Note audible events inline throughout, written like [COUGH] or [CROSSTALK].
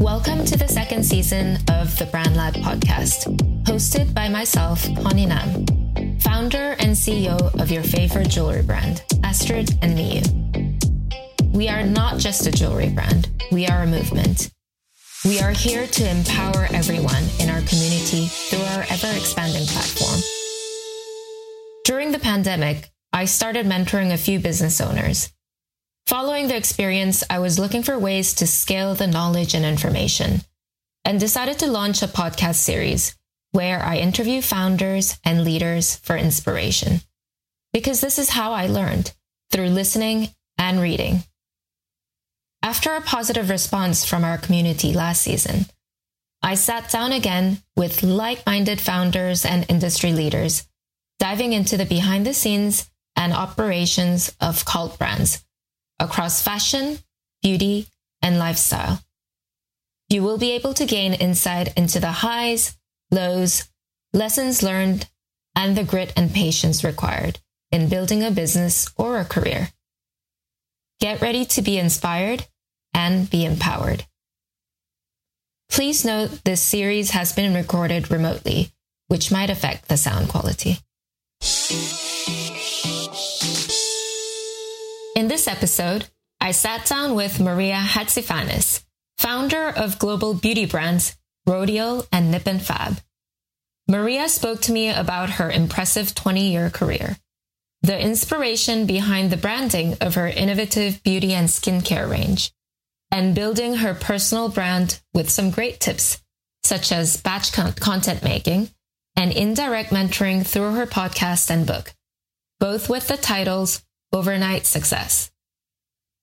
Welcome to the second season of the Brand Lab podcast, hosted by myself, Connie Nam, founder and CEO of your favorite jewelry brand, Astrid and Miyu. We are not just a jewelry brand, we are a movement. We are here to empower everyone in our community through our ever expanding platform. During the pandemic, I started mentoring a few business owners Following the experience, I was looking for ways to scale the knowledge and information and decided to launch a podcast series where I interview founders and leaders for inspiration. Because this is how I learned through listening and reading. After a positive response from our community last season, I sat down again with like minded founders and industry leaders, diving into the behind the scenes and operations of cult brands across fashion, beauty, and lifestyle. You will be able to gain insight into the highs, lows, lessons learned, and the grit and patience required in building a business or a career. Get ready to be inspired and be empowered. Please note this series has been recorded remotely, which might affect the sound quality. In this episode, I sat down with Maria Hatzistefanis, founder of global beauty brands Rodial and Nip and Fab. Maria spoke to me about her impressive 20 year career, the inspiration behind the branding of her innovative beauty and skincare range, and building her personal brand with some great tips, such as batch content making and indirect mentoring through her podcast and book, both with the titles overnight success.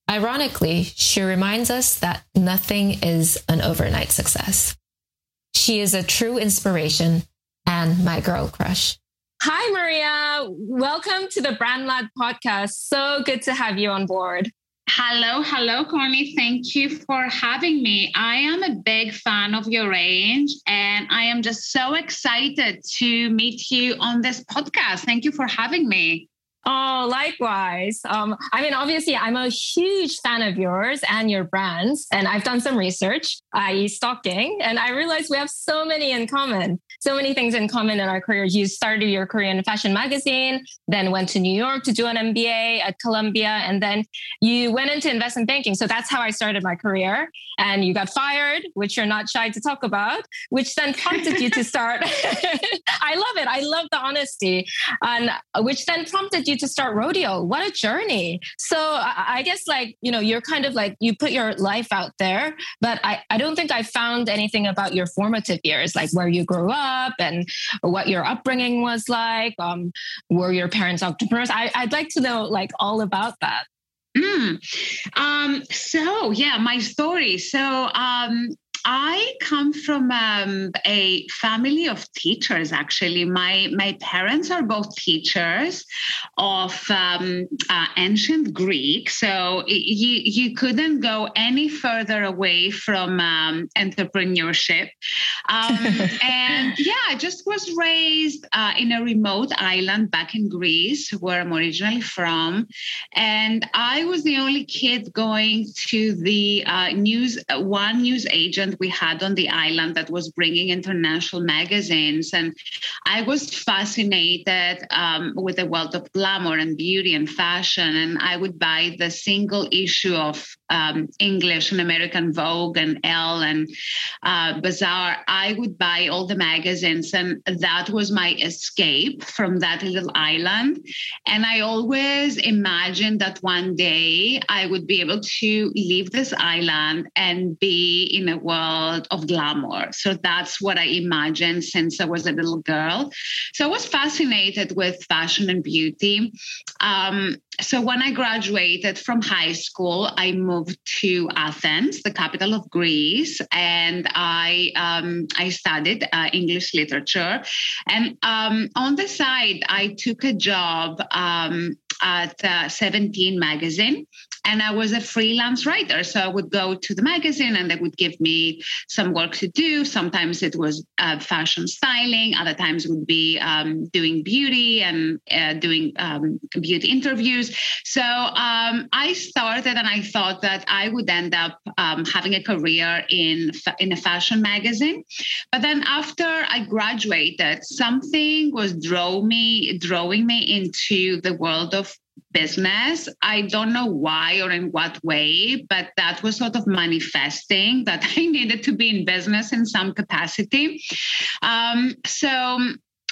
Ironically, she reminds us that nothing is an overnight success. She is a true inspiration and my girl crush. Hi, Maria. Welcome to the Brand Lab podcast. So good to have you on board. Hello, hello, Connie. Thank you for having me. I am a big fan of your range and I am just so excited to meet you on this podcast. Thank you for having me. Oh, likewise. Um, I mean, obviously, I'm a huge fan of yours and your brands, and I've done some research, i.e., stalking, and I realized we have so many in common so many things in common in our careers. You started your career in a fashion magazine, then went to New York to do an MBA at Columbia, and then you went into investment banking. So that's how I started my career. And you got fired, which you're not shy to talk about, which then prompted you to start. [LAUGHS] [LAUGHS] I love it. I love the honesty, and uh, which then prompted you to start Rodial. What a journey! So uh, I guess like you know you're kind of like you put your life out there, but I I don't think I found anything about your formative years, like where you grew up up and what your upbringing was like. Um, were your parents entrepreneurs? I, I'd like to know like all about that. Mm. Um, so yeah, my story. So um, I come from um, a family of teachers. Actually, my my parents are both teachers of um, uh, ancient Greek, so you you couldn't go any further away from um, entrepreneurship. Um, [LAUGHS] and yeah, I just was raised uh, in a remote island back in Greece, where I'm originally from, and I was the only kid going to the uh, news one news agent we had on the island that was bringing international magazines. And I was fascinated um, with the world of glamour and beauty and fashion. And I would buy the single issue of um, English and American Vogue and Elle and uh, Bazaar. I would buy all the magazines. And that was my escape from that little island. And I always imagined that one day I would be able to leave this island and be in a world world of glamour. So that's what I imagined since I was a little girl. So I was fascinated with fashion and beauty. Um, so when I graduated from high school, I moved to Athens, the capital of Greece, and I um, I studied uh, English literature. And um, on the side, I took a job um, at uh, 17 magazine and I was a freelance writer. So I would go to the magazine and they would give me some work to do. Sometimes it was uh, fashion styling, other times would be um, doing beauty and uh, doing um, beauty interviews. So um, I started and I thought that I would end up um, having a career in, in a fashion magazine. But then after I graduated, something was draw me, drawing me into the world of business. I don't know why or in what way, but that was sort of manifesting that [LAUGHS] I needed to be in business in some capacity. Um, so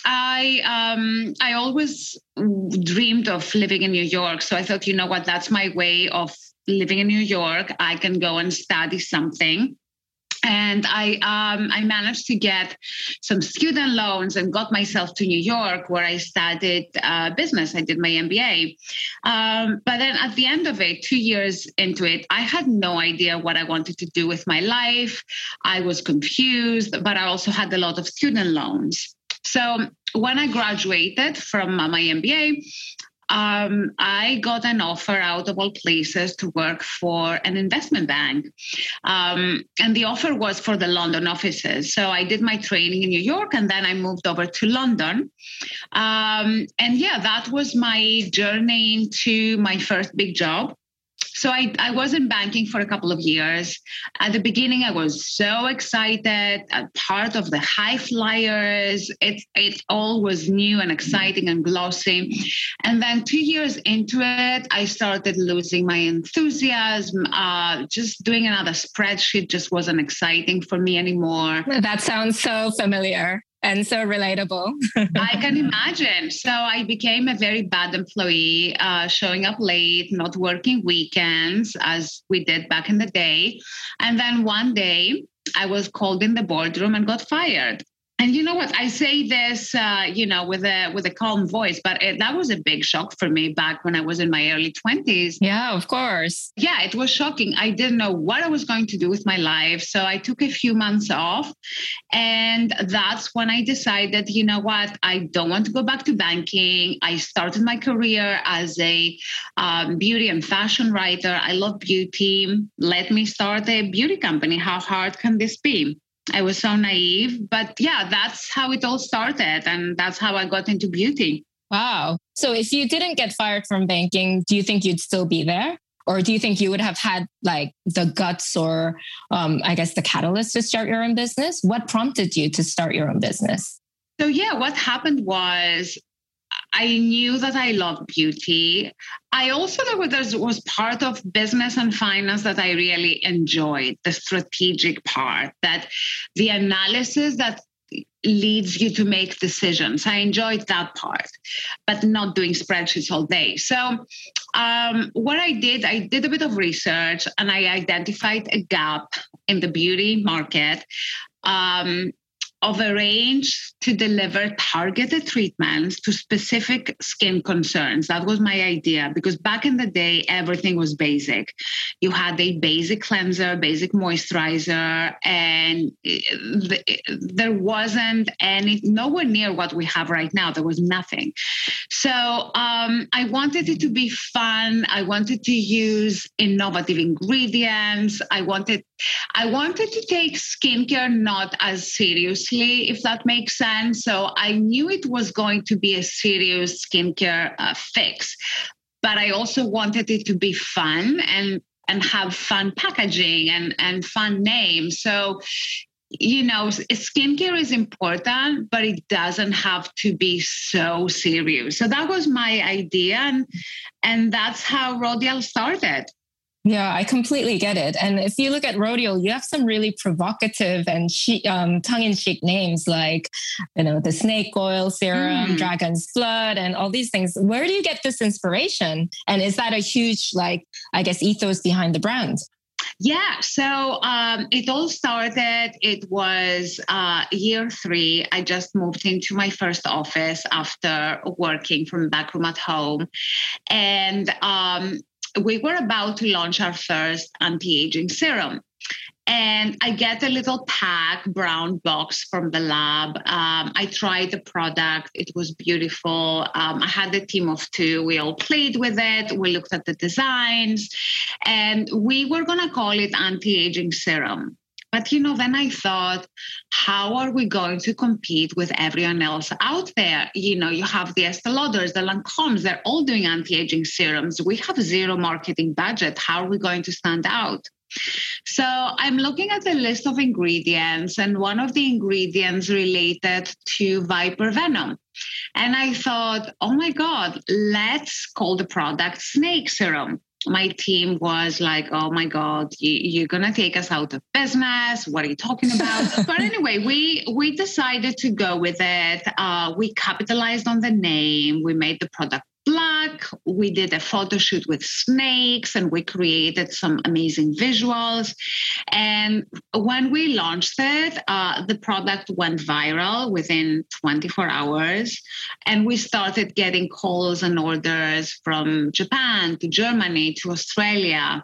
I um, I always dreamed of living in New York. So I thought, you know what, that's my way of living in New York. I can go and study something and I um, I managed to get some student loans and got myself to New York where I studied uh, business. I did my MBA, um, but then at the end of it, two years into it, I had no idea what I wanted to do with my life. I was confused, but I also had a lot of student loans. So when I graduated from my MBA, um, I got an offer out of all places to work for an investment bank. Um, and the offer was for the London offices. So I did my training in New York and then I moved over to London. Um, and yeah, that was my journey into my first big job. So I, I was in banking for a couple of years. At the beginning, I was so excited, part of the high flyers. It, it all was new and exciting and glossy. And then two years into it, I started losing my enthusiasm. Uh, just doing another spreadsheet just wasn't exciting for me anymore. That sounds so familiar and so relatable. [LAUGHS] I can imagine. So I became a very bad employee, uh, showing up late, not working weekends as we did back in the day. And then one day I was called in the boardroom and got fired and you know what? I say this uh, you know with a with a calm voice but it, that was a big shock for me back when i was in my early 20s yeah of course. Yeah it was shocking. I didn't know what i was going to do with my life so i took a few months off and that's when i decided you know what? I don't want to go back to banking. I started my career as a um, beauty and fashion writer. I love beauty. Let me start a beauty company. How hard can this be I was so naive. But yeah, that's how it all started. And that's how I got into beauty. Wow. So if you didn't get fired from banking, do you think you'd still be there? Or do you think you would have had like the guts or um, I guess the catalyst to start your own business? What prompted you to start your own business? So yeah, what happened was I knew that I loved beauty. I also know there was part of business and finance that I really enjoyed, the strategic part, that the analysis that leads you to make decisions. I enjoyed that part, but not doing spreadsheets all day. So, um, what I did, I did a bit of research and I identified a gap in the beauty market. Um, of a range to deliver targeted treatments to specific skin concerns. That was my idea because back in the day, everything was basic. You had a basic cleanser, basic moisturizer, and there wasn't any, nowhere near what we have right now. There was nothing. So um, I wanted it to be fun. I wanted to use innovative ingredients. I wanted, I wanted to take skincare not as seriously, if that makes sense. So I knew it was going to be a serious skincare uh, fix, but I also wanted it to be fun and and have fun packaging and and fun names. So you know, skincare is important, but it doesn't have to be so serious. So that was my idea, and and that's how Rodial started. Yeah, I completely get it. And if you look at Rodial, you have some really provocative and um, tongue-in-cheek names like, you know, the snake oil serum, mm. dragon's blood, and all these things. Where do you get this inspiration? And is that a huge, like, I guess, ethos behind the brand? Yeah, so um, it all started. It was uh, year three. I just moved into my first office after working from back room at home, and um, we were about to launch our first anti aging serum. and I get a little pack brown box from the lab. Um, I tried the product; it was beautiful. Um, I had a team of two. We all played with it. We looked at the designs, and we were gonna call it anti-aging serum. But you know, then I thought, how are we going to compete with everyone else out there? You know, you have the Estee Lauders, the Lancomes, they're all doing anti-aging serums. We have zero marketing budget. How are we going to stand out? So I'm looking at the list of ingredients, and one of the ingredients related to viper venom. And I thought, oh my God, let's call the product snake serum my team was like, "Oh my God, you, are gonna take us out of business? What are you talking about?" [LAUGHS] but anyway, we we decided to go with it. Uh, we capitalized on the name. We made the product black. We did a photo shoot with snakes and we created some amazing visuals. And when we launched it, uh, the product went viral within 24 hours. And we started getting calls and orders from Japan to Germany to Australia.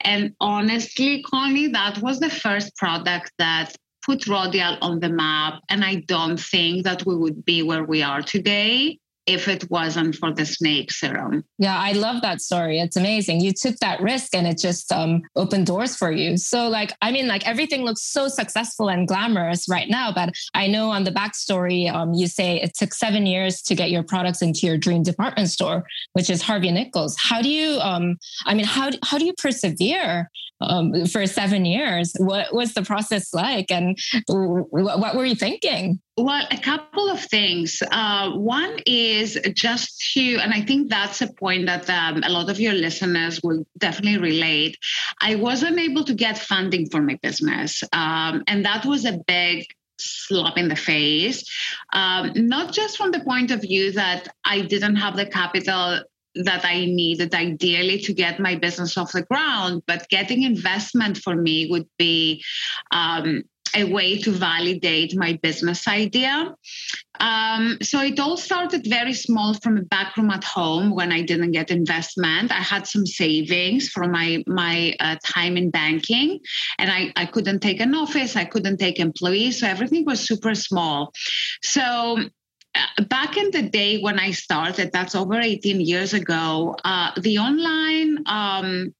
And honestly, Connie, that was the first product that put Rodial on the map. And I don't think that we would be where we are today if it wasn't for the snake serum. Yeah, I love that story. It's amazing. You took that risk and it just um, opened doors for you. So, like, I mean, like everything looks so successful and glamorous right now. But I know on the backstory, um, you say it took seven years to get your products into your dream department store, which is Harvey Nichols. How do you, um, I mean, how, how do you persevere um, for seven years? What was the process like? And what were you thinking? Well, a couple of things. Uh, one is just to, and I think that's a point that um, a lot of your listeners will definitely relate. I wasn't able to get funding for my business. Um, and that was a big slap in the face. Um, not just from the point of view that I didn't have the capital that I needed ideally to get my business off the ground, but getting investment for me would be um, a way to validate my business idea. Um, so it all started very small from a back room at home when I didn't get investment. I had some savings from my my uh, time in banking, and I, I couldn't take an office, I couldn't take employees, so everything was super small. So uh, back in the day when I started, that's over 18 years ago, uh, the online um,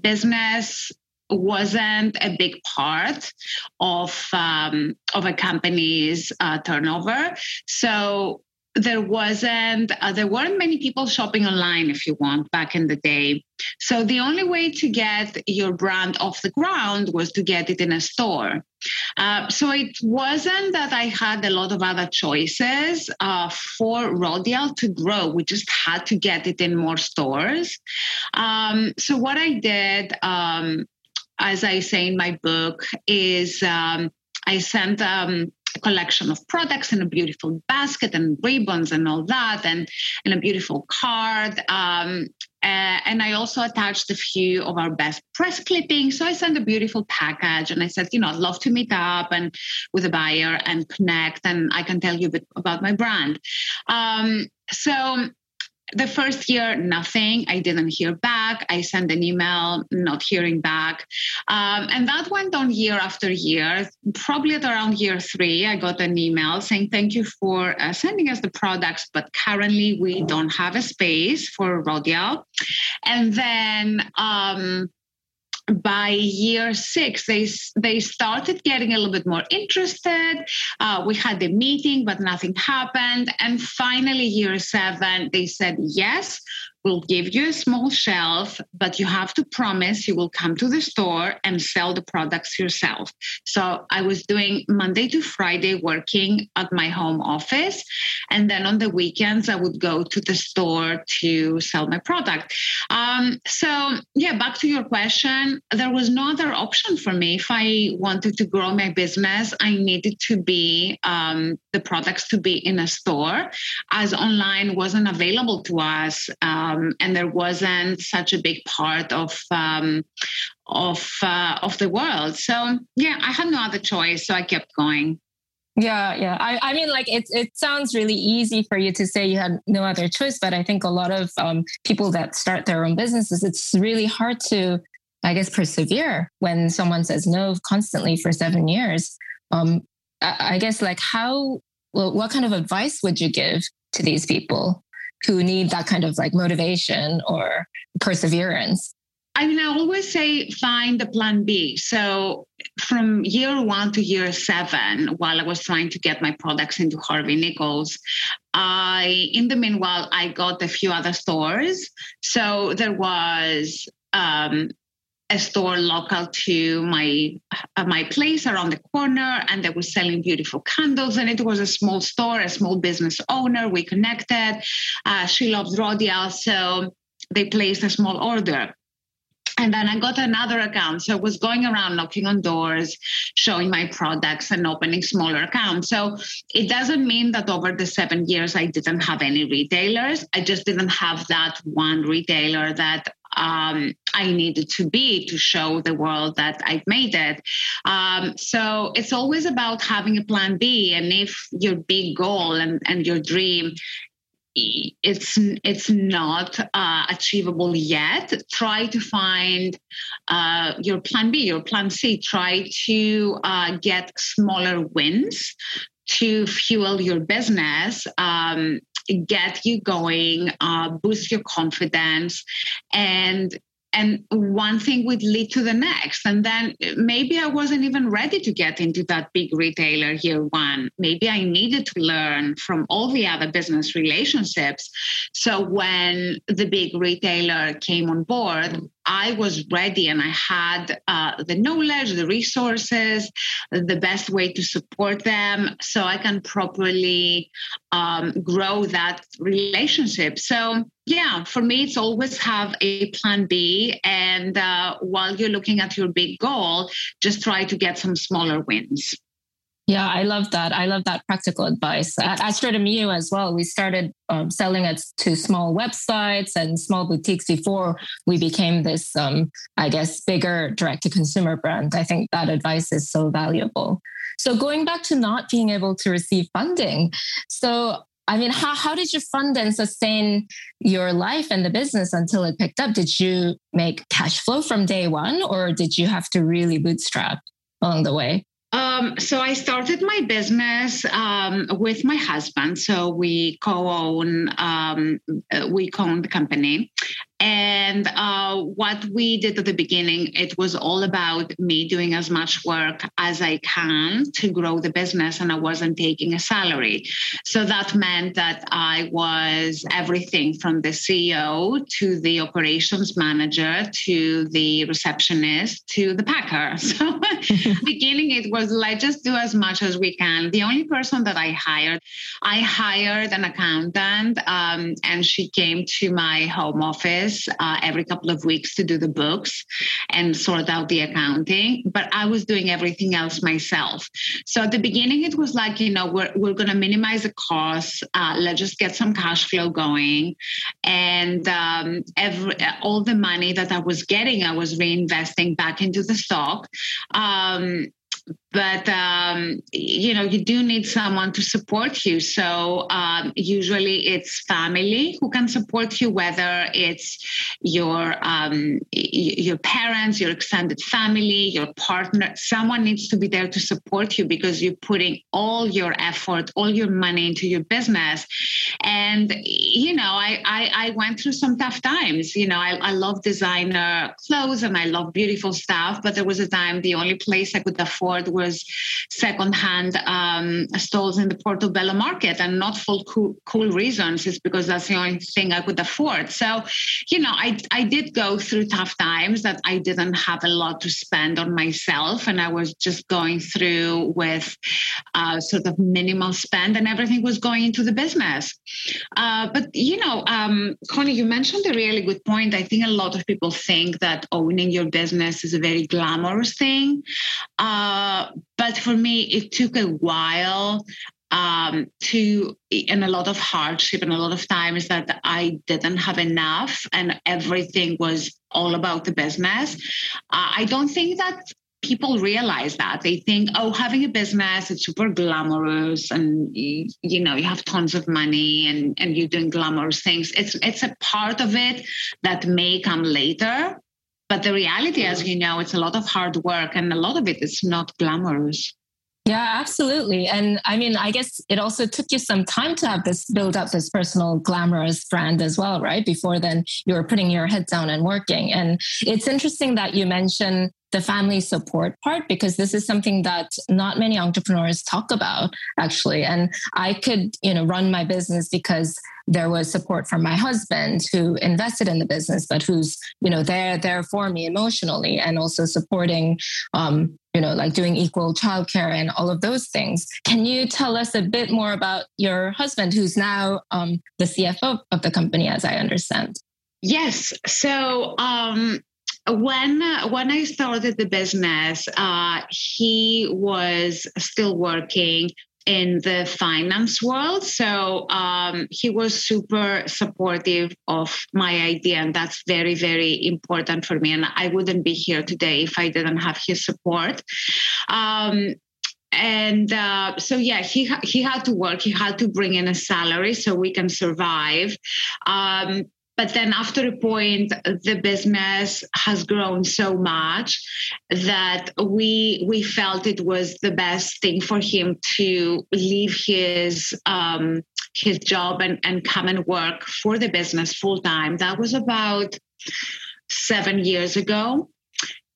business wasn't a big part of um, of a company's uh, turnover. So there wasn't uh, there weren't many people shopping online if you want back in the day. So the only way to get your brand off the ground was to get it in a store. Uh, so it wasn't that i had a lot of other choices uh, for rodial to grow. We just had to get it in more stores. Um, so what i did um, as I say in my book, is um, I sent um, a collection of products in a beautiful basket and ribbons and all that, and in a beautiful card. Um, uh, and I also attached a few of our best press clippings. So I sent a beautiful package and I said, you know, I'd love to meet up and with a buyer and connect, and I can tell you a bit about my brand. Um, so the first year, nothing. I didn't hear back. I sent an email, not hearing back. Um, and that went on year after year. Probably at around year three, I got an email saying, Thank you for uh, sending us the products, but currently we don't have a space for Rodial. And then um, by year six, they they started getting a little bit more interested. Uh, we had the meeting, but nothing happened. And finally, year seven, they said yes will give you a small shelf, but you have to promise you will come to the store and sell the products yourself. So I was doing Monday to Friday working at my home office. And then on the weekends, I would go to the store to sell my product. Um, so, yeah, back to your question, there was no other option for me. If I wanted to grow my business, I needed to be um, the products to be in a store, as online wasn't available to us. Um, um, and there wasn't such a big part of um, of uh, of the world. So yeah, I had no other choice, so I kept going. Yeah, yeah. I, I mean, like it, it sounds really easy for you to say you had no other choice, but I think a lot of um, people that start their own businesses, it's really hard to I guess, persevere when someone says no constantly for seven years. Um, I, I guess, like, how, well, what kind of advice would you give to these people who need that kind of like motivation or perseverance? I mean, I always say find the plan B. So from year one to year seven, while I was trying to get my products into Harvey Nichols, I, in the meanwhile, I got a few other stores. So there was um, a store local to my uh, my place around the corner and they were selling beautiful candles and it was a small store a small business owner we connected uh, she loved rodial so they placed a small order and then I got another account. So I was going around knocking on doors, showing my products and opening smaller accounts. So it doesn't mean that over the seven years I didn't have any retailers. I just didn't have that one retailer that um, I needed to be to show the world that I've made it. Um, so it's always about having a plan B. And if your big goal and, and your dream it's it's not uh, achievable yet try to find uh, your plan b your plan c try to uh, get smaller wins to fuel your business um, get you going uh, boost your confidence and and one thing would lead to the next. And then maybe i wasn't even ready to get into that big retailer year one. Maybe i needed to learn from all the other business relationships. So when the big retailer came on board I was ready and I had uh, the knowledge, the resources, the best way to support them so I can properly um, grow that relationship. So, yeah, for me, it's always have a plan B. And uh, while you're looking at your big goal, just try to get some smaller wins. Yeah, I love that. I love that practical advice. At Astrid and as well, we started um, selling it to small websites and small boutiques before we became this, um, I guess, bigger direct to consumer brand. I think that advice is so valuable. So going back to not being able to receive funding. So I mean, how, how did you fund and sustain your life and the business until it picked up? Did you make cash flow from day one or did you have to really bootstrap along the way? Um, so I started my business um, with my husband. So we co-own um, uh, we co-own the company, and uh, what we did at the beginning, it was all about me doing as much work as I can to grow the business, and I wasn't taking a salary. So that meant that I was everything from the CEO to the operations manager to the receptionist to the packer. [LAUGHS] So [LAUGHS] beginning, it was like just do as much as we can. The only person that I hired, I hired an accountant, um, and she came to my home office uh, every couple of weeks to do the books and sort out the accounting, but I was doing everything else myself. So at the beginning, it was like, you know, we're, we're going to minimize the costs. Uh, let's just get some cash flow going. And um, every, all the money that I was getting, I was reinvesting back into the stock. Um, but um, you know you do need someone to support you. So um, usually it's family who can support you whether it's your um, your parents your extended family your partner. Someone needs to be there to support you because you're putting all your effort all your money into your business. And you know i i, I went through some tough times. You know I, I love designer clothes and i love beautiful stuff but there was a time the only place i could afford was was secondhand um, stalls in the Portobello market and not for cool, cool, reasons. It's because that's the only thing I could afford. So, you know, I, I did go through tough times that I didn't have a lot to spend on myself. And I was just going through with uh, sort of minimal spend and everything was going into the business. Uh, but, you know, um, Connie, you mentioned a really good point. I think a lot of people think that owning your business is a very glamorous thing. Uh, but for me, it took a while um, to and a lot of hardship and a lot of times that I didn't have enough and everything was all about the business. Uh, I don't think that people realize that. They think oh having a business it's super glamorous and you, you know you have tons of money and and you're doing glamorous things. It's it's a part of it that may come later but the reality, as you know, it's a lot of hard work and a lot of it is not glamorous. Yeah, absolutely. And I mean, I guess it also took you some time to have this build up this personal glamorous brand as well, right? Before then you were putting your head down and working. And it's interesting that you mentioned the family support part because this is something that not many entrepreneurs talk about actually. And i could you know run my business because there was support from my husband who invested in the business but who's you know there there for me emotionally and also supporting um you know like doing equal childcare and all of those things. Can you tell us a bit more about your husband who's now um, the cfo of the company as i understand? Yes. So um, when when I started the business, uh, he was still working in the finance world. So um, he was super supportive of my idea, and that's very, very important for me. And I wouldn't be here today if I didn't have his support. Um, and uh, so yeah he he had to work he had to bring in a salary so we can survive um, but then after a point the business has grown so much that we we felt it was the best thing for him to leave his um, his job and, and come and work for the business full time that was about seven years ago.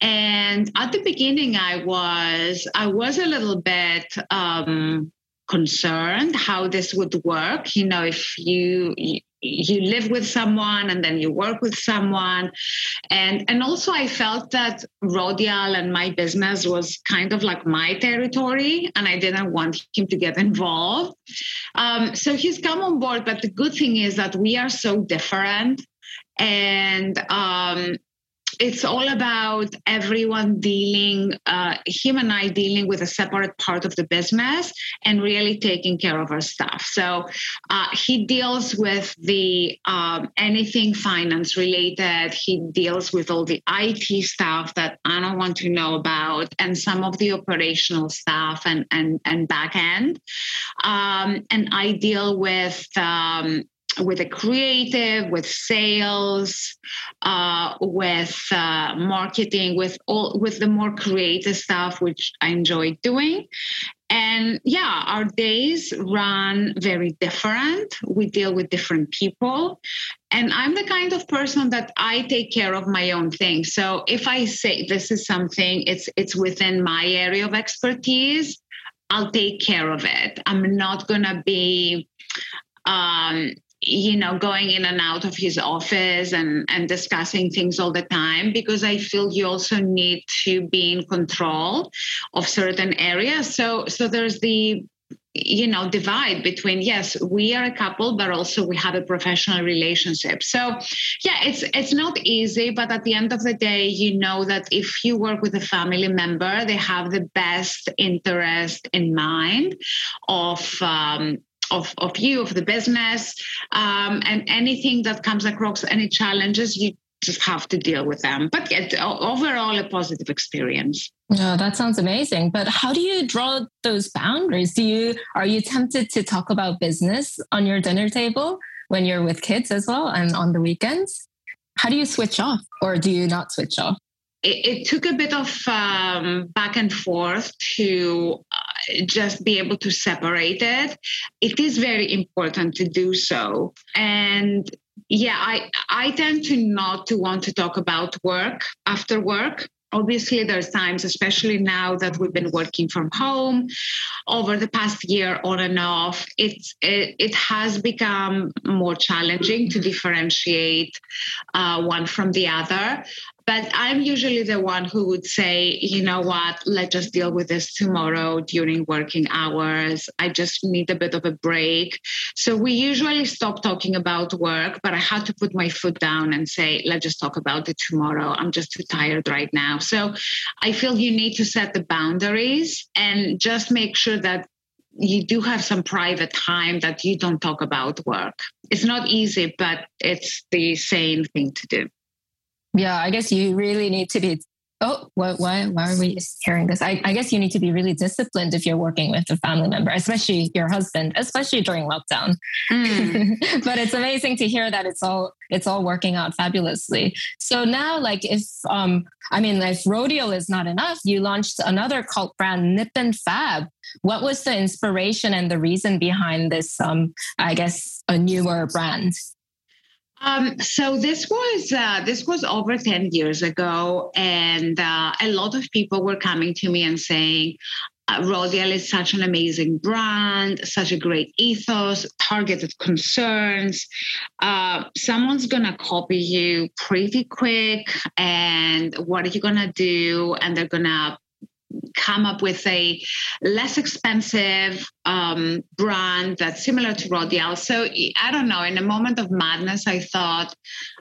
And at the beginning i was i was a little bit um, concerned how this would work. You know if you you live with someone and then you work with someone. And and also i felt that rodial and my business was kind of like my territory and i didn't want him to get involved. Um, so he's come on board but the good thing is that we are so different. And um, it's all about everyone dealing, uh, him and I dealing with a separate part of the business and really taking care of our stuff. So uh, he deals with the um, anything finance related. He deals with all the IT stuff that I don't want to know about, and some of the operational stuff and and and back end. Um, and I deal with um, with a creative, with sales, uh, with uh, marketing, with all with the more creative stuff, which I enjoy doing. And yeah, our days run very different. We deal with different people. And I'm the kind of person that I take care of my own thing. So if I say this is something, it's it's within my area of expertise, I'll take care of it. I'm not gonna be um, you know going in and out of his office and and discussing things all the time because i feel you also need to be in control of certain areas. So so there's the you know divide between yes we are a couple but also we have a professional relationship. So yeah it's it's not easy but at the end of the day you know that if you work with a family member they have the best interest in mind of um, of, of you, of the business, um, and anything that comes across any challenges, you just have to deal with them. But yeah, overall, a positive experience. No, that sounds amazing. But how do you draw those boundaries? Do you are you tempted to talk about business on your dinner table when you're with kids as well and on the weekends? How do you switch off, or do you not switch off? it, it, took a bit of um, back and forth to just be able to separate it. It is very important to do so. And yeah, I, I tend to not to want to talk about work after work obviously there's times especially now that we've been working from home over the past year on and off it's it, it has become more challenging to differentiate uh, one from the other but I'm usually the one who would say, you know what, let's just deal with this tomorrow during working hours. I just need a bit of a break. So we usually stop talking about work, but I had to put my foot down and say, let's just talk about it tomorrow. I'm just too tired right now. So I feel you need to set the boundaries and just make sure that you do have some private time that you don't talk about work. It's not easy, but it's the sane thing to do yeah, I guess you really need to be Oh, what, why, why are we hearing this? I, I, guess you need to be really disciplined if you're working with a family member, especially your husband, especially during lockdown. Mm. [LAUGHS] but it's amazing to hear that it's all it's all working out fabulously. So now, like, if um, I mean, if Rodial is not enough, you launched another cult brand, Nip and Fab. What was the inspiration and the reason behind this? Um, I guess a newer brand. Um, so this was uh, this was over ten years ago, and uh, a lot of people were coming to me and saying, uh, Rodial is such an amazing brand, such a great ethos, targeted concerns. Uh, someone's gonna copy you pretty quick, and what are you gonna do? And they're gonna come up with a less expensive um, brand that's similar to Rodial. So I don't know. In a moment of madness, I thought,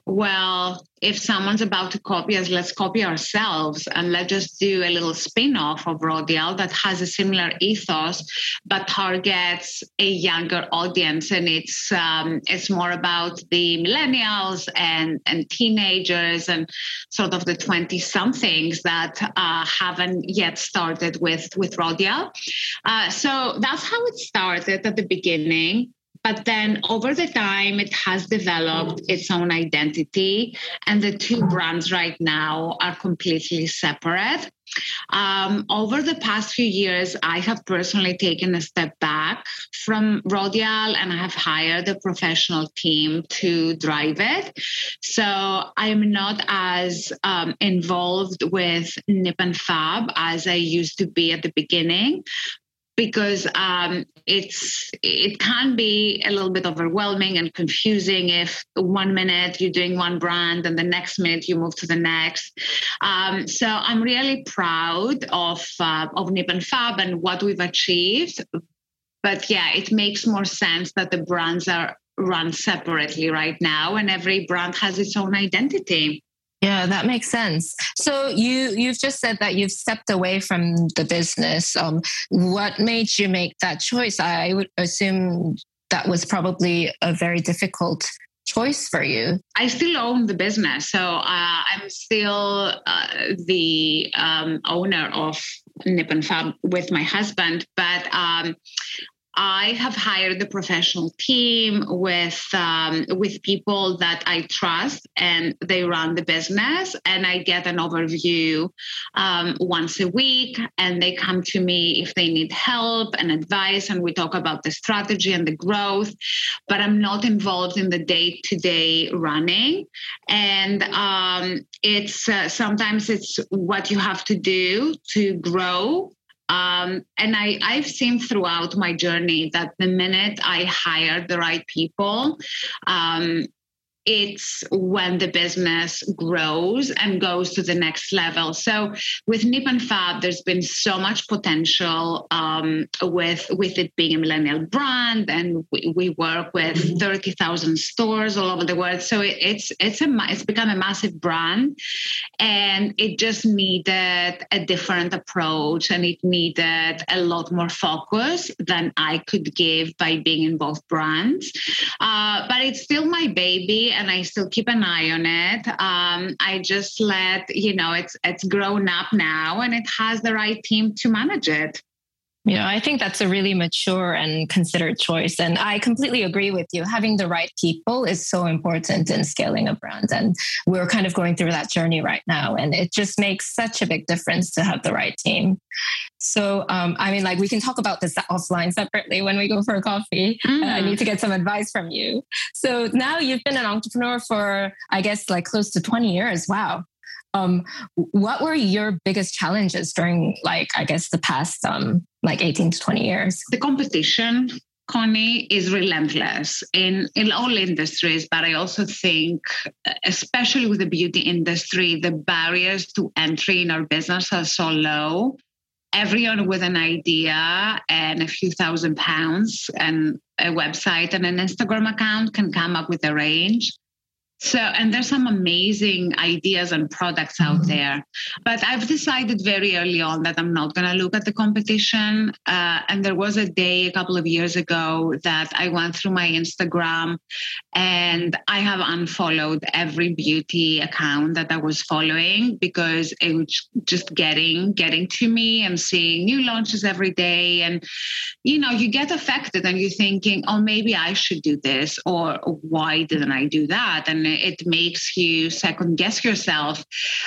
well, if someone's about to copy us, let's copy ourselves and let's just do a little spin off of Rodial that has a similar ethos, but targets a younger audience. And it's um, it's more about the millennials and, and teenagers and sort of the 20 somethings that uh, haven't yet started with, with Rodial. Uh, so that's how it started at the beginning but then over the time it has developed its own identity and the two brands right now are completely separate. Um, over the past few years i have personally taken a step back from rodial and i have hired a professional team to drive it. So i'm not as um, involved with nip and fab as i used to be at the beginning because um, it's it can be a little bit overwhelming and confusing if one minute you're doing one brand and the next minute you move to the next. Um, so I'm really proud of uh, of Nip and Fab and what we've achieved. But yeah, it makes more sense that the brands are run separately right now, and every brand has its own identity. Yeah, that makes sense. So you you've just said that you've stepped away from the business. Um, what made you make that choice? I would assume that was probably a very difficult choice for you. I still own the business, so uh, I'm still uh, the um, owner of Nip and Fab with my husband, but um, I have hired the professional team with um, with people that I trust, and they run the business. And I get an overview um, once a week, and they come to me if they need help and advice, and we talk about the strategy and the growth. But I'm not involved in the day to day running, and um, it's uh, sometimes it's what you have to do to grow um, and I, I've seen throughout my journey that the minute I hire the right people, um, it's when the business grows and goes to the next level. So with Nip and Fab, there's been so much potential um, with with it being a millennial brand, and we, we work with mm-hmm. thirty thousand stores all over the world. So it, it's it's a it's become a massive brand, and it just needed a different approach, and it needed a lot more focus than I could give by being in both brands. Uh, but it's still my baby and I still keep an eye on it. Um, I just let you know it's it's grown up now and it has the right team to manage it. You know, I think that's a really mature and considered choice. And I completely agree with you. Having the right people is so important in scaling a brand. And we're kind of going through that journey right now. And it just makes such a big difference to have the right team. So, um, I mean, like we can talk about this offline separately when we go for a coffee. Mm. I need to get some advice from you. So now you've been an entrepreneur for, I guess, like close to 20 years. Wow. Um, what were your biggest challenges during, like, I guess, the past um, like 18 to 20 years? The competition, Connie, is relentless in, in all industries, but I also think, especially with the beauty industry, the barriers to entry in our business are so low. Everyone with an idea and a few thousand pounds and a website and an Instagram account can come up with a range So, and there's some amazing ideas and products out mm-hmm. there. But I've decided very early on that I'm not going to look at the competition. Uh, and there was a day a couple of years ago that I went through my Instagram and I have unfollowed every beauty account that I was following because it was just getting getting to me and seeing new launches every day. And you know, you get affected and you're thinking, oh, maybe I should do this, or why didn't I do that? And it makes you second guess yourself.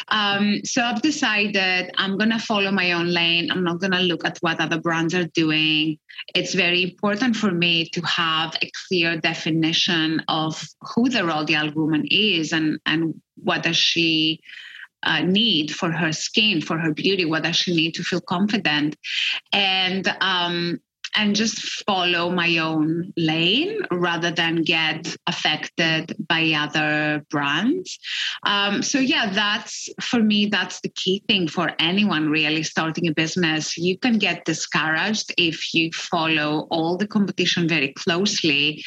Um, so I've decided I'm going to follow my own lane. I'm not going to look at what other brands are doing. It's very important for me to have a clear definition of who the Rodial woman is and, and what does she uh, need for her skin, for her beauty, what does she need to feel confident. And um, and just follow my own lane rather than get affected by other brands. Um, so, yeah, that's for me, that's the key thing for anyone really starting a business. You can get discouraged if you follow all the competition very closely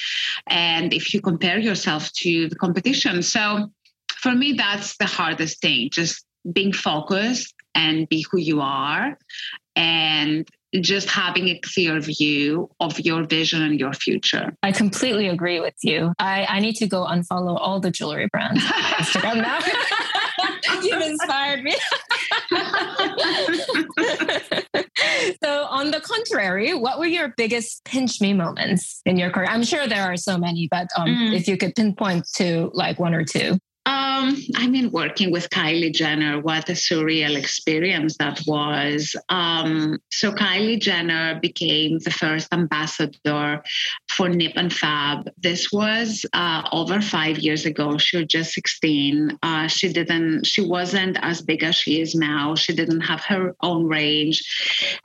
and if you compare yourself to the competition. So, for me, that's the hardest thing just being focused and be who you are and just having a clear view of your vision and your future. I completely agree with you. I, I need to go unfollow all the jewelry brands on Instagram now. [LAUGHS] You've inspired me. [LAUGHS] so, on the contrary, what were your biggest pinch me moments in your career? I'm sure there are so many, but um, mm. if you could pinpoint to like one or two. Um, I mean, working with Kylie Jenner, what a surreal experience that was. Um, so Kylie Jenner became the first ambassador for Nip and Fab. This was uh, over five years ago. She was just 16. Uh, she didn't. She wasn't as big as she is now. She didn't have her own range,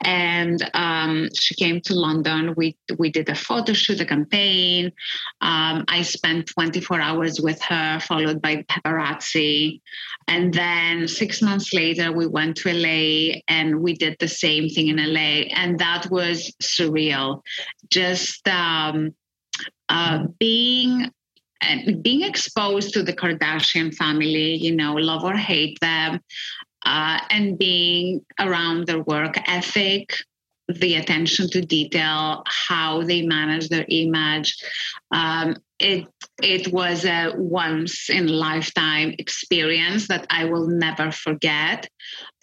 and um, she came to London. We we did a photo shoot, a campaign. Um, I spent 24 hours with her, followed by paparazzi. And then six months later, we went to LA and we did the same thing in LA. And that was surreal. Just um, uh, being and being exposed to the Kardashian family, you know, love or hate them, uh, and being around their work ethic, the attention to detail, how they manage their image. Um, it it was a once in lifetime experience that I will never forget.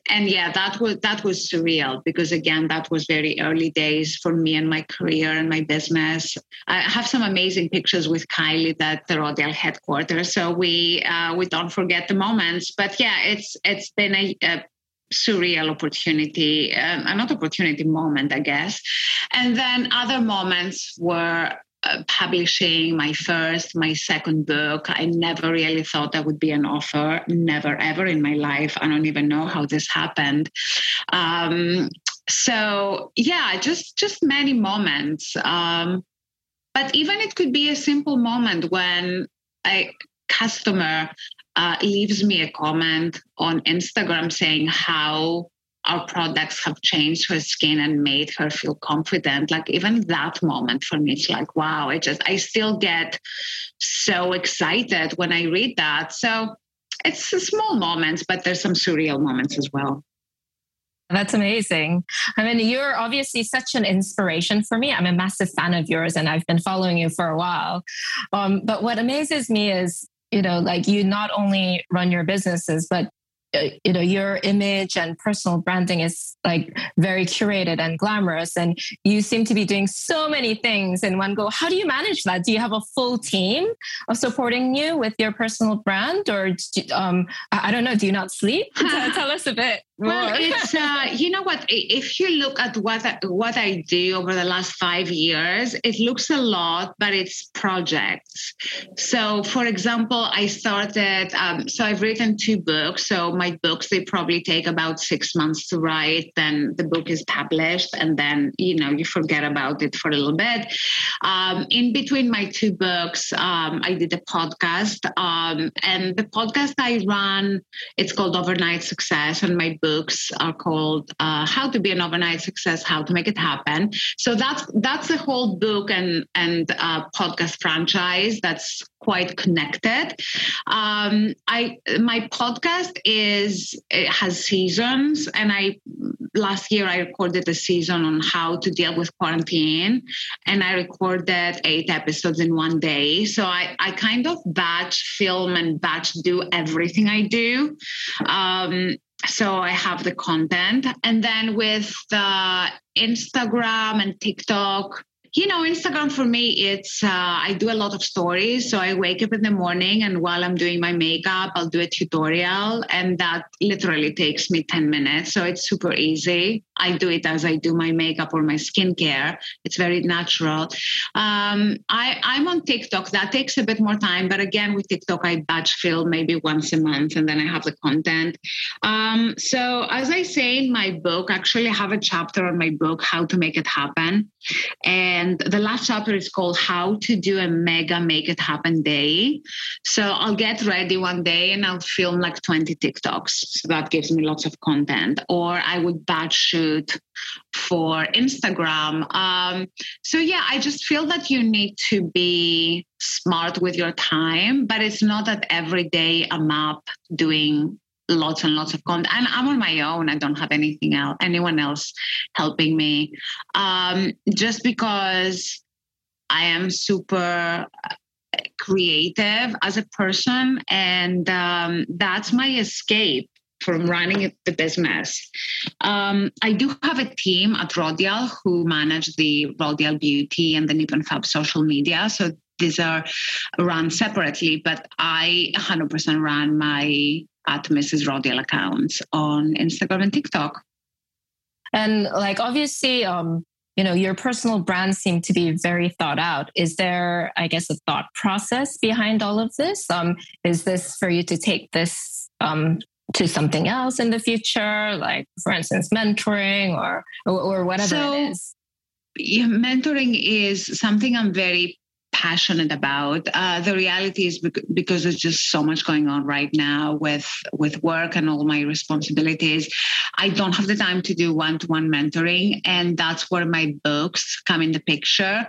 And yeah, that was that was surreal because again, that was very early days for me and my career and my business. I have some amazing pictures with Kylie at the Rodial headquarters, so we uh, we don't forget the moments. But yeah, it's it's been a, a surreal opportunity, an opportunity moment, I guess. And then other moments were uh, publishing my first, my second book. I never really thought that would be an offer, never ever in my life. I don't even know how this happened. Um, so yeah, just just many moments. Um, but even it could be a simple moment when a customer uh, leaves me a comment on Instagram saying how our products have changed her skin and made her feel confident like even that moment for me it's like wow i just i still get so excited when i read that so it's small moments but there's some surreal moments as well that's amazing. I mean, you're obviously such an inspiration for me. I'm a massive fan of yours and I've been following you for a while. Um, but what amazes me is, you know, like you not only run your businesses, but uh, you know your image and personal branding is like very curated and glamorous and you seem to be doing so many things in one go. How do you manage that? Do you have a full team of supporting you with your personal brand or um, i don't know do you not sleep? [LAUGHS] Tell, tell us a bit well, it's uh, you know what? If you look at what I, what I do over the last five years, it looks a lot, but it's projects. So, for example, I started. Um, so I've written two books. So my books they probably take about six months to write. Then the book is published, and then you know you forget about it for a little bit. Um, in between my two books, um, I did a podcast, um, and the podcast I run it's called Overnight Success, and my books are called uh, "How to Be an Overnight Success," "How to Make It Happen." So that's that's the whole book and and uh, podcast franchise that's quite connected. Um, I my podcast is it has seasons, and I last year I recorded a season on how to deal with quarantine, and I recorded eight episodes in one day. So I I kind of batch film and batch do everything I do. Um, so I have the content, and then with the Instagram and TikTok you know instagram for me it's uh, i do a lot of stories. So i wake up in the morning and while i'm doing my makeup i'll do a tutorial and that literally takes me 10 minutes. So it's super easy. I do it as i do my makeup or my skincare. It's very natural. Um, I, i'm on tiktok. That takes a bit more time but again with tiktok i batch fill maybe once a month and then i have the content. Um, so as i say in my book actually I have a chapter on my book how to make it happen. And and the last chapter is called How to Do a Mega Make It Happen Day. So I'll get ready one day and I'll film like 20 TikToks. So that gives me lots of content. Or I would batch shoot for Instagram. Um, so yeah, I just feel that you need to be smart with your time, but it's not that every day I'm up doing lots and lots of content and i'm on my own i don't have anything else anyone else helping me um, just because i am super creative as a person and um, that's my escape from running the business. Um, I do have a team at Rodial who manage the Rodial Beauty and the Nip and Fab social media. So these are run separately, but I 100% run my at Mrs. Rodial accounts on Instagram and TikTok. And like obviously, um, you know, your personal brand seem to be very thought out. Is there, I guess, a thought process behind all of this? Um, is this for you to take this um, to something else in the future, like for instance, mentoring or or, or whatever so, it is? Yeah, mentoring is something I'm very passionate about. Uh, the reality is because there's just so much going on right now with with work and all my responsibilities. I don't have the time to do one to one mentoring, and that's where my books come in the picture.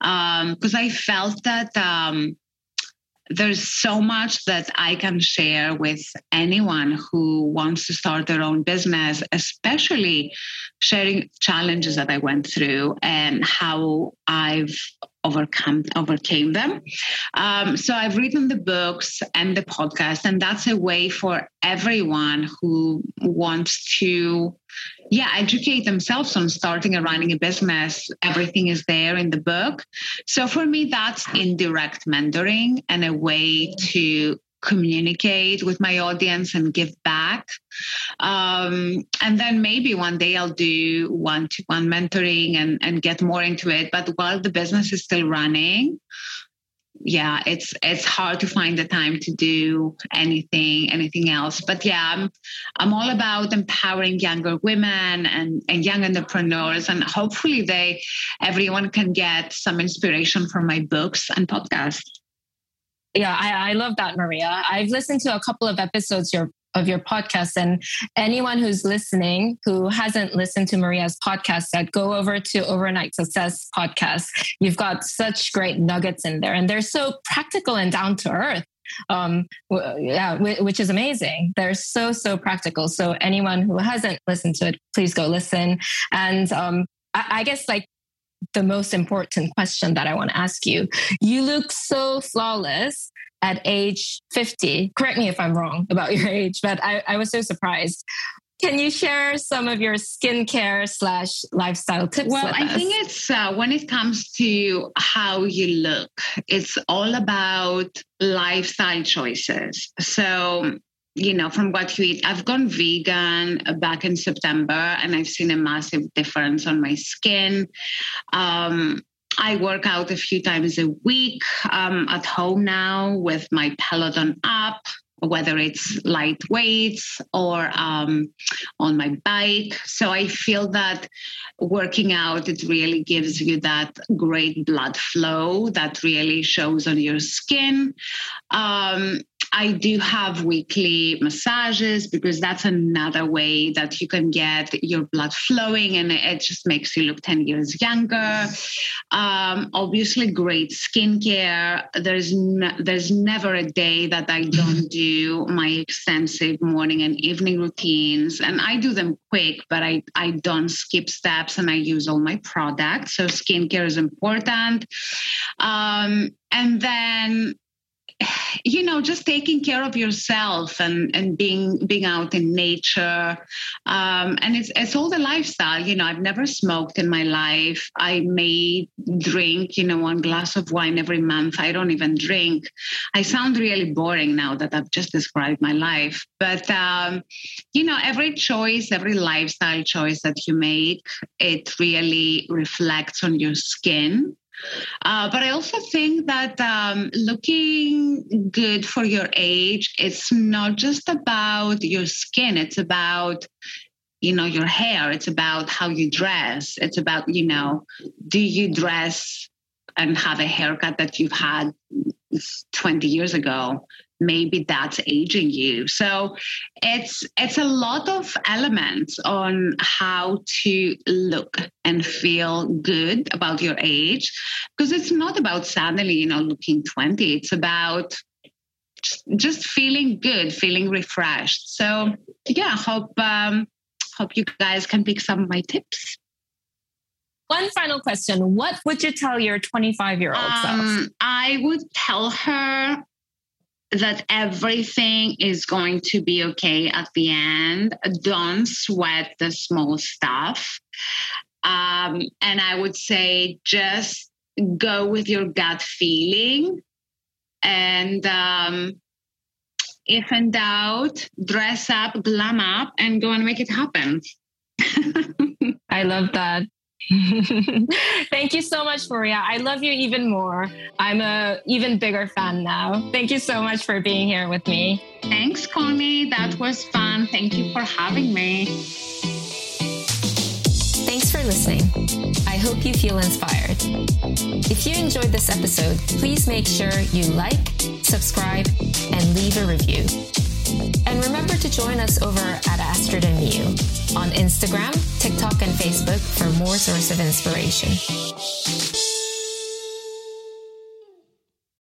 Because um, I felt that. Um, there's so much that I can share with anyone who wants to start their own business, especially sharing challenges that I went through and how I've overcome overcame them. Um, so I've written the books and the podcast, and that's a way for everyone who wants to, yeah, educate themselves on starting and running a business. Everything is there in the book. So for me, that's indirect mentoring and a way to communicate with my audience and give back. Um, and then maybe one day I'll do one to one mentoring and, and get more into it. But while the business is still running, yeah, it's it's hard to find the time to do anything anything else. But yeah, I'm I'm all about empowering younger women and, and young entrepreneurs and hopefully they everyone can get some inspiration from my books and podcasts yeah, I, I love that, Maria. I've listened to a couple of episodes your, of your podcast, and anyone who's listening who hasn't listened to Maria's podcast, that go over to Overnight Success podcast. You've got such great nuggets in there, and they're so practical and down to earth um yeah which is amazing they're so so practical so anyone who hasn't listened to it please go listen and um I guess like the most important question that I want to ask you. You look so flawless at age 50. Correct me if I'm wrong about your [LAUGHS] age, but I, I was so surprised. Can you share some of your skincare slash lifestyle tips? Well, I us? think it's uh, when it comes to how you look, it's all about lifestyle choices. So you know, from what you eat. I've gone vegan back in September and I've seen a massive difference on my skin. Um, I work out a few times a week um, at home now with my Peloton app, whether it's light weights or um, on my bike. So I feel that working out, it really gives you that great blood flow that really shows on your skin. Um, I do have weekly massages because that's another way that you can get your blood flowing and it just makes you look 10 years younger. Um, obviously, great skincare. There's, no, there's never a day that I don't [LAUGHS] do my extensive morning and evening routines. And I do them quick, but I, I don't skip steps and I use all my products. So, skincare is important. Um, and then you know just taking care of yourself and and being being out in nature. Um, and it's it's all the lifestyle you know i've never smoked in my life. I may drink you know one glass of wine every month. I don't even drink. I sound really boring now that i've just described my life. But um, you know every choice every lifestyle choice that you make it really reflects on your skin uh, but I also think that um, looking good for your age, it's not just about your skin, it's about you know your hair. It's about how you dress. It's about you know do you dress and have a haircut that you've had 20 years ago maybe that's aging you so it's it's a lot of elements on how to look and feel good about your age because it's not about suddenly you know looking 20 it's about just feeling good feeling refreshed so yeah hope um hope you guys can pick some of my tips one final question. What would you tell your 25 year old um, self? I would tell her that everything is going to be okay at the end. Don't sweat the small stuff. Um, and I would say just go with your gut feeling. And um, if in doubt, dress up, glam up, and go and make it happen. [LAUGHS] I love that. [LAUGHS] Thank you so much, Maria. I love you even more. I'm a even bigger fan now. Thank you so much for being here with me. Thanks, Connie. That was fun. Thank you for having me. Thanks for listening. I hope you feel inspired. If you enjoyed this episode, please make sure you like, subscribe, and leave a review. And remember to join us over at Astrid and Miyu on Instagram, TikTok, and Facebook for more source of inspiration.